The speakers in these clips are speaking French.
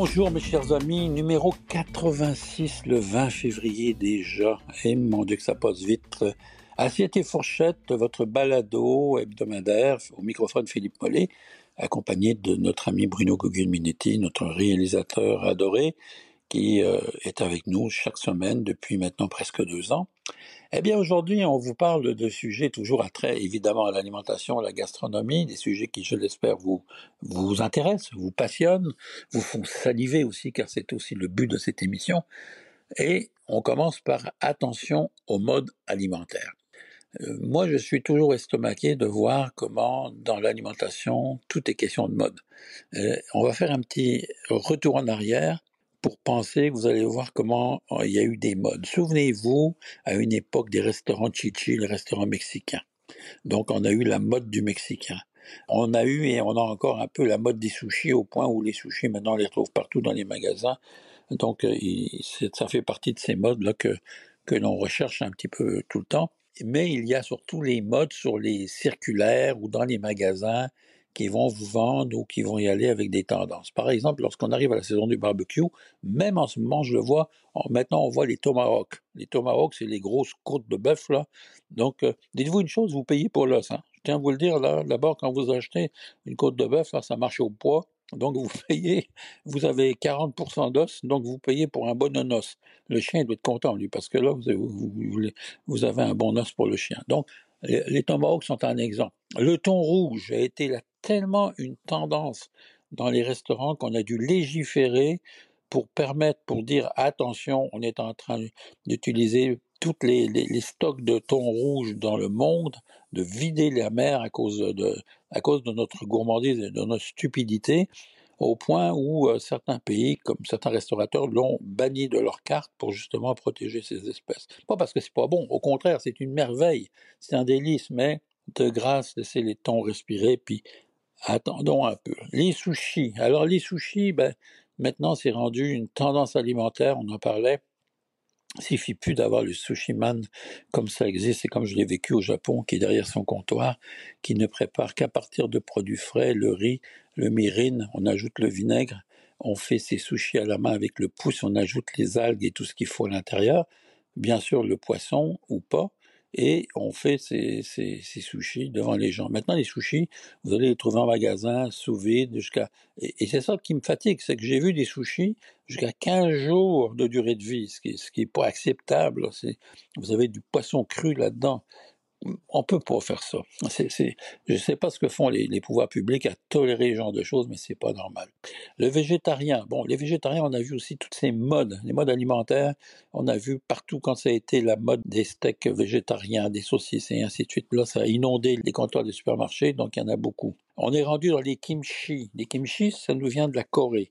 Bonjour mes chers amis, numéro 86 le 20 février déjà. Et mon Dieu que ça passe vite. Assiette et fourchette, votre balado hebdomadaire au microphone Philippe Mollet, accompagné de notre ami Bruno Guglielminetti, notre réalisateur adoré, qui euh, est avec nous chaque semaine depuis maintenant presque deux ans. Eh bien, aujourd'hui, on vous parle de sujets toujours à trait, évidemment, à l'alimentation, à la gastronomie, des sujets qui, je l'espère, vous, vous intéressent, vous passionnent, vous font saliver aussi, car c'est aussi le but de cette émission. Et on commence par attention au mode alimentaire. Euh, moi, je suis toujours estomaqué de voir comment, dans l'alimentation, tout est question de mode. Euh, on va faire un petit retour en arrière pour penser, vous allez voir comment euh, il y a eu des modes. Souvenez-vous, à une époque des restaurants chichi, les restaurants mexicains. Donc on a eu la mode du mexicain. On a eu et on a encore un peu la mode des sushis au point où les sushis maintenant on les retrouve partout dans les magasins. Donc euh, ça fait partie de ces modes là que que l'on recherche un petit peu tout le temps. Mais il y a surtout les modes sur les circulaires ou dans les magasins qui vont vous vendre ou qui vont y aller avec des tendances. Par exemple, lorsqu'on arrive à la saison du barbecue, même en ce moment, je le vois, maintenant on voit les tomahawks. Les tomahawks, c'est les grosses côtes de bœuf, là. Donc, euh, dites-vous une chose, vous payez pour l'os. Hein. Je tiens à vous le dire, là, d'abord, quand vous achetez une côte de bœuf, ça marche au poids. Donc vous payez, vous avez 40% d'os, donc vous payez pour un bon os. Le chien doit être content, lui, parce que là, vous avez, vous avez un bon os pour le chien. Donc, les tomahawks sont un exemple. Le thon rouge a été la tellement une tendance dans les restaurants qu'on a dû légiférer pour permettre, pour dire attention, on est en train d'utiliser toutes les, stocks de thon rouge dans le monde, de vider la mer à cause de, à cause de notre gourmandise et de notre stupidité, au point où euh, certains pays, comme certains restaurateurs, l'ont banni de leur carte pour justement protéger ces espèces. Pas parce que c'est pas bon, au contraire, c'est une merveille, c'est un délice, mais de grâce, laissez les thons respirer, puis Attendons un peu. Les sushis. Alors les sushis, ben, maintenant c'est rendu une tendance alimentaire, on en parlait. Il suffit plus d'avoir le sushi man comme ça existe et comme je l'ai vécu au Japon, qui est derrière son comptoir, qui ne prépare qu'à partir de produits frais, le riz, le mirin, on ajoute le vinaigre, on fait ses sushis à la main avec le pouce, on ajoute les algues et tout ce qu'il faut à l'intérieur, bien sûr le poisson ou pas, et on fait ces, ces, sushis devant les gens. Maintenant, les sushis, vous allez les trouver en magasin, sous vide, jusqu'à... Et, c'est ça qui me fatigue, c'est que j'ai vu des sushis jusqu'à 15 jours de durée de vie, ce qui, ce qui pas acceptable. Vous avez du poisson cru là-dedans on peut pas faire ça. Je sais pas ce que font les, pouvoirs publics à tolérer ce genre de choses, mais c'est pas normal. Le végétarien, bon, les végétariens, on a vu aussi toutes ces modes, les modes alimentaires. On a vu partout quand ça a été la mode des steaks végétariens, des saucisses et ainsi de suite. Là, ça a inondé les comptoirs des supermarchés, donc il y en a beaucoup. On est rendu dans les kimchi. Les kimchi, ça nous vient de la Corée.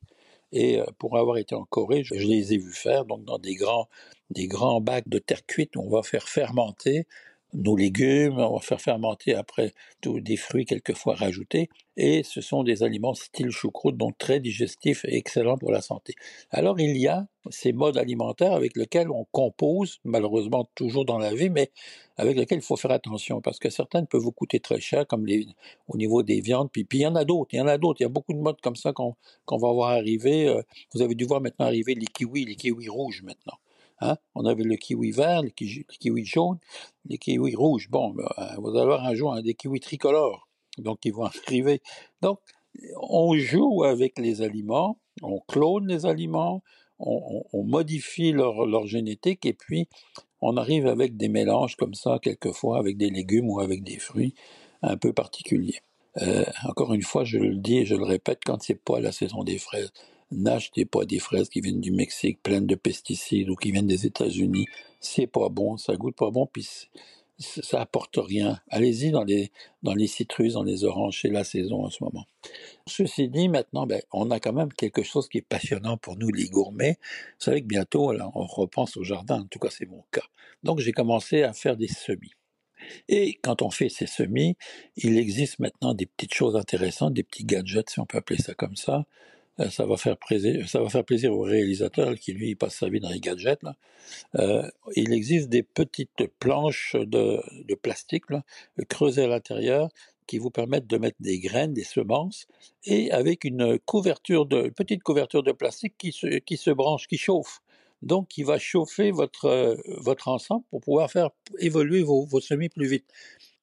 Et euh, pour avoir été en Corée, je, les ai vus faire, donc dans des grands, des grands bacs de terre cuite, on va faire fermenter nos légumes, on va faire fermenter après tous des fruits quelquefois rajoutés, et ce sont des aliments style choucroute, donc très digestifs et excellents pour la santé. Alors il y a ces modes alimentaires avec lesquels on compose, malheureusement toujours dans la vie, mais avec lesquels il faut faire attention, parce que certaines peuvent vous coûter très cher, comme les, au niveau des viandes, puis, puis il y en a d'autres, il y en a d'autres, il y a beaucoup de modes comme ça qu'on va voir arriver. Euh, vous avez dû voir maintenant arriver les kiwis, les kiwis rouges maintenant. Hein? On avait le kiwi vert, le kiwi, jaune, les kiwis rouges. Bon, ben, vous allez avoir un jour des kiwis tricolores, donc ils vont arriver. Donc, on joue avec les aliments, on clone les aliments, on, modifie leur, leur, génétique et puis on arrive avec des mélanges comme ça, quelquefois avec des légumes ou avec des fruits un peu particuliers. Euh, encore une fois, je le dis et je le répète, quand c'est pas la saison des fraises, N'achetez pas des fraises qui viennent du Mexique pleines de pesticides ou qui viennent des États-Unis. C'est pas bon, ça goûte pas bon, puis ça apporte rien. Allez-y dans les dans les citrus, dans les oranges, c'est la saison en ce moment. Ceci dit, maintenant, ben, on a quand même quelque chose qui est passionnant pour nous, les gourmets. Vous savez que bientôt, on repense au jardin. En tout cas, c'est mon cas. Donc, j'ai commencé à faire des semis. Et quand on fait ces semis, il existe maintenant des petites choses intéressantes, des petits gadgets, si on peut appeler ça comme ça, ça va faire plaisir, ça va faire plaisir au réalisateur qui lui passe sa vie dans les gadgets. Euh, il existe des petites planches de, plastique creusées à l'intérieur qui vous permettent de mettre des graines, des semences, et avec une couverture de, petite couverture de plastique qui se, branche, qui chauffe. Donc, qui va chauffer votre, votre ensemble pour pouvoir faire évoluer vos, vos semis plus vite.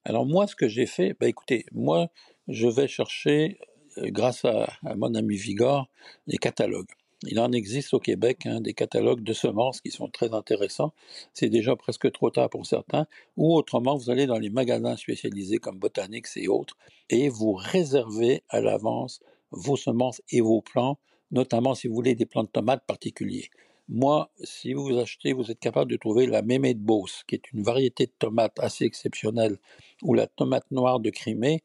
Alors moi, ce que j'ai fait, ben écoutez, moi, je vais chercher, euh, grâce à, mon ami Vigor, des catalogues. Il en existe au Québec hein, des catalogues de semences qui sont très intéressants. C'est déjà presque trop tard pour certains. Ou autrement, vous allez dans les magasins spécialisés comme Botanix et autres et vous réservez à l'avance vos semences et vos plants, notamment si vous voulez des plants de tomates particuliers. Moi, si vous achetez, vous êtes capable de trouver la Mémé de Beauce, qui est une variété de tomates assez exceptionnelle, ou la tomate noire de Crimée,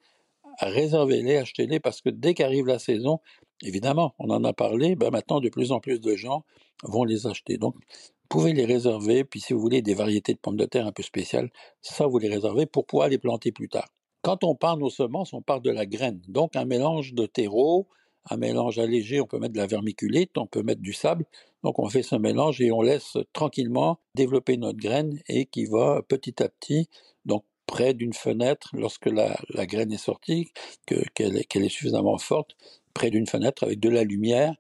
réservez-les, achetez-les, parce que dès qu'arrive la saison, évidemment, on en a parlé, ben maintenant de plus en plus de gens vont les acheter. Donc, vous pouvez les réserver, puis si vous voulez des variétés de pommes de terre un peu spéciales, ça vous les réservez pour pouvoir les planter plus tard. Quand on parle nos semences, on parle de la graine, donc un mélange de terreau, un mélange allégé, on peut mettre de la vermiculite, on peut mettre du sable, donc on fait ce mélange et on laisse tranquillement développer notre graine et qui va petit à petit, donc près d'une fenêtre, lorsque la, la, graine est sortie, qu'elle est, suffisamment forte, près d'une fenêtre avec de la lumière.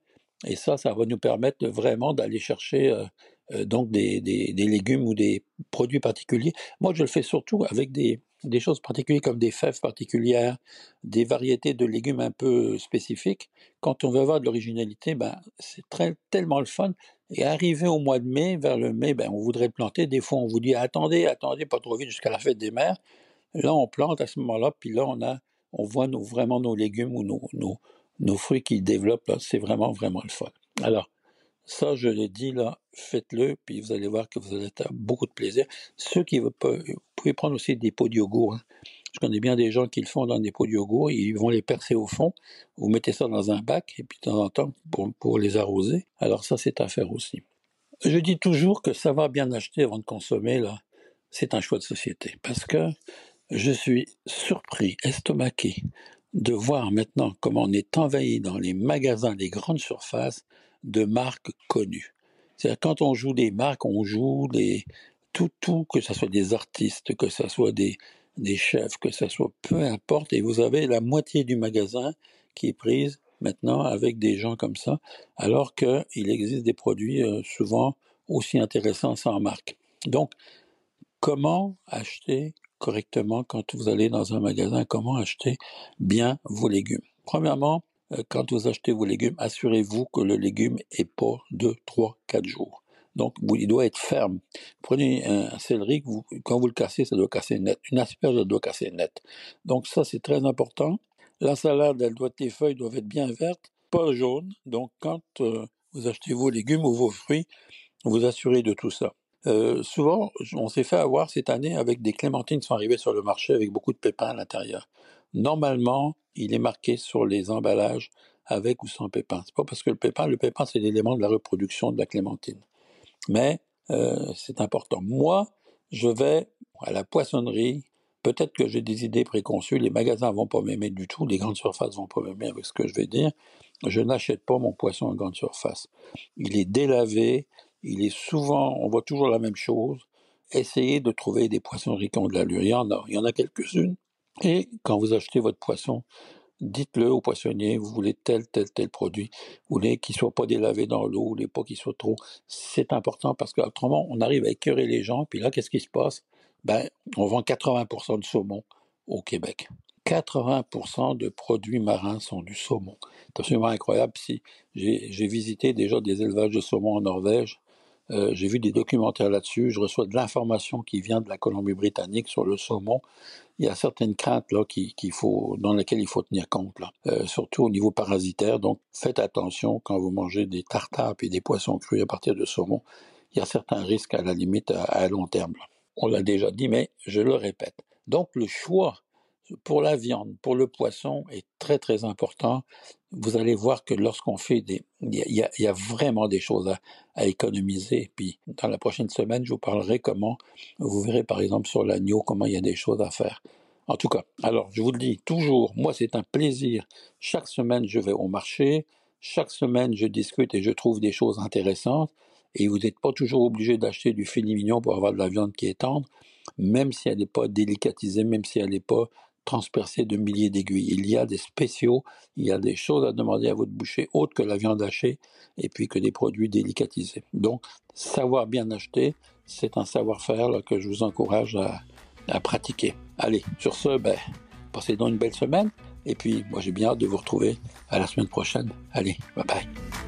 Et ça, ça va nous permettre vraiment d'aller chercher euh, euh, donc des, des, légumes ou des produits particuliers. Moi, je le fais surtout avec des, des choses particulières comme des fèves particulières, des variétés de légumes un peu spécifiques. Quand on veut avoir de l'originalité, ben, c'est très, tellement le fun. Et arrivé au mois de mai, vers le mai, ben, on voudrait le planter. Des fois, on vous dit attendez, attendez, pas trop vite jusqu'à la fête des mères. Là, on plante à ce moment-là, puis là, on a, on voit vraiment nos légumes ou nos, fruits qui développent. C'est vraiment, vraiment le fun. Alors, ça, je l'ai dit là, faites-le, puis vous allez voir que vous allez avoir beaucoup de plaisir. Ceux qui vous pouvez prendre aussi des pots de yogourt. Hein. Je connais bien des gens qui le font dans des pots de yogourt, ils vont les percer au fond, vous mettez ça dans un bac, et puis de temps en temps, pour, les arroser. Alors ça, c'est à faire aussi. Je dis toujours que savoir bien acheter avant de consommer, là, c'est un choix de société. Parce que je suis surpris, estomaqué, de voir maintenant comment on est envahi dans les magasins des grandes surfaces de marques connues. C'est-à-dire quand on joue des marques, on joue des tout tout que ce soit des artistes, que ce soit des des chefs, que ce soit peu importe, et vous avez la moitié du magasin qui est prise maintenant avec des gens comme ça, alors qu'il existe des produits euh, souvent aussi intéressants sans marque. Donc, comment acheter correctement quand vous allez dans un magasin, comment acheter bien vos légumes? Premièrement, euh, quand vous achetez vos légumes, assurez-vous que le légume est pas de 3, 4 jours. Donc, il doit être ferme. Prenez un céleri, quand vous le cassez, ça doit casser net. Une asperge, ça doit casser net. Donc, ça, c'est très important. La salade, elle doit, les feuilles doivent être bien vertes, pas jaunes. Donc, quand euh, vous achetez vos légumes ou vos fruits, vous assurez de tout ça. Euh, souvent, on s'est fait avoir cette année avec des clémentines qui sont arrivées sur le marché avec beaucoup de pépins à l'intérieur. Normalement, il est marqué sur les emballages avec ou sans pépins. C'est pas parce que le pépin, le pépin, c'est l'élément de la reproduction de la clémentine. Mais euh, c'est important. Moi, je vais à la poissonnerie. Peut-être que j'ai des idées préconçues. Les magasins vont pas m'aimer du tout. Les grandes surfaces vont pas m'aimer avec ce que je vais dire. Je n'achète pas mon poisson en grande surface. Il est délavé. Il est souvent, on voit toujours la même chose. Essayez de trouver des poissonneries qui ont de l'allure. Il y en a, il y en a quelques-unes. Et quand vous achetez votre poisson, dites-le au poissonnier, vous voulez tel, tel, tel produit, vous voulez qu'il soit pas délavé dans l'eau, vous voulez pas qu'il soit trop. C'est important parce qu'autrement, on arrive à écœurer les gens, puis là, qu'est-ce qui se passe? Ben, on vend 80% de saumon au Québec. 80% de produits marins sont du saumon. C'est absolument incroyable. Si j'ai visité déjà des élevages de saumon en Norvège, euh, j'ai vu des documentaires là-dessus. Je reçois de l'information qui vient de la Colombie-Britannique sur le saumon. Il y a certaines craintes là qu'il faut, dans lesquelles il faut tenir compte euh, surtout au niveau parasitaire. Donc, faites attention quand vous mangez des tartares et des poissons crus à partir de saumon. Il y a certains risques à la limite à long terme. On l'a déjà dit, mais je le répète. Donc, le choix pour la viande, pour le poisson est très très important. Vous allez voir que lorsqu'on fait des, il y a, vraiment des choses à, à économiser. Puis dans la prochaine semaine, je vous parlerai comment. Vous verrez par exemple sur l'agneau comment il y a des choses à faire. En tout cas, alors je vous le dis toujours, moi c'est un plaisir. Chaque semaine, je vais au marché. Chaque semaine, je discute et je trouve des choses intéressantes. Et vous n'êtes pas toujours obligé d'acheter du filet mignon pour avoir de la viande qui est tendre, même si elle n'est pas délicatisée, même si elle n'est pas transpercé de milliers d'aiguilles. Il y a des spéciaux, il y a des choses à demander à votre boucher autres que la viande hachée et puis que des produits délicatisés. Donc, savoir bien acheter, c'est un savoir-faire que je vous encourage à, pratiquer. Allez, sur ce, ben, passez donc une belle semaine. Et puis, moi, j'ai bien hâte de vous retrouver à la semaine prochaine. Allez, bye bye.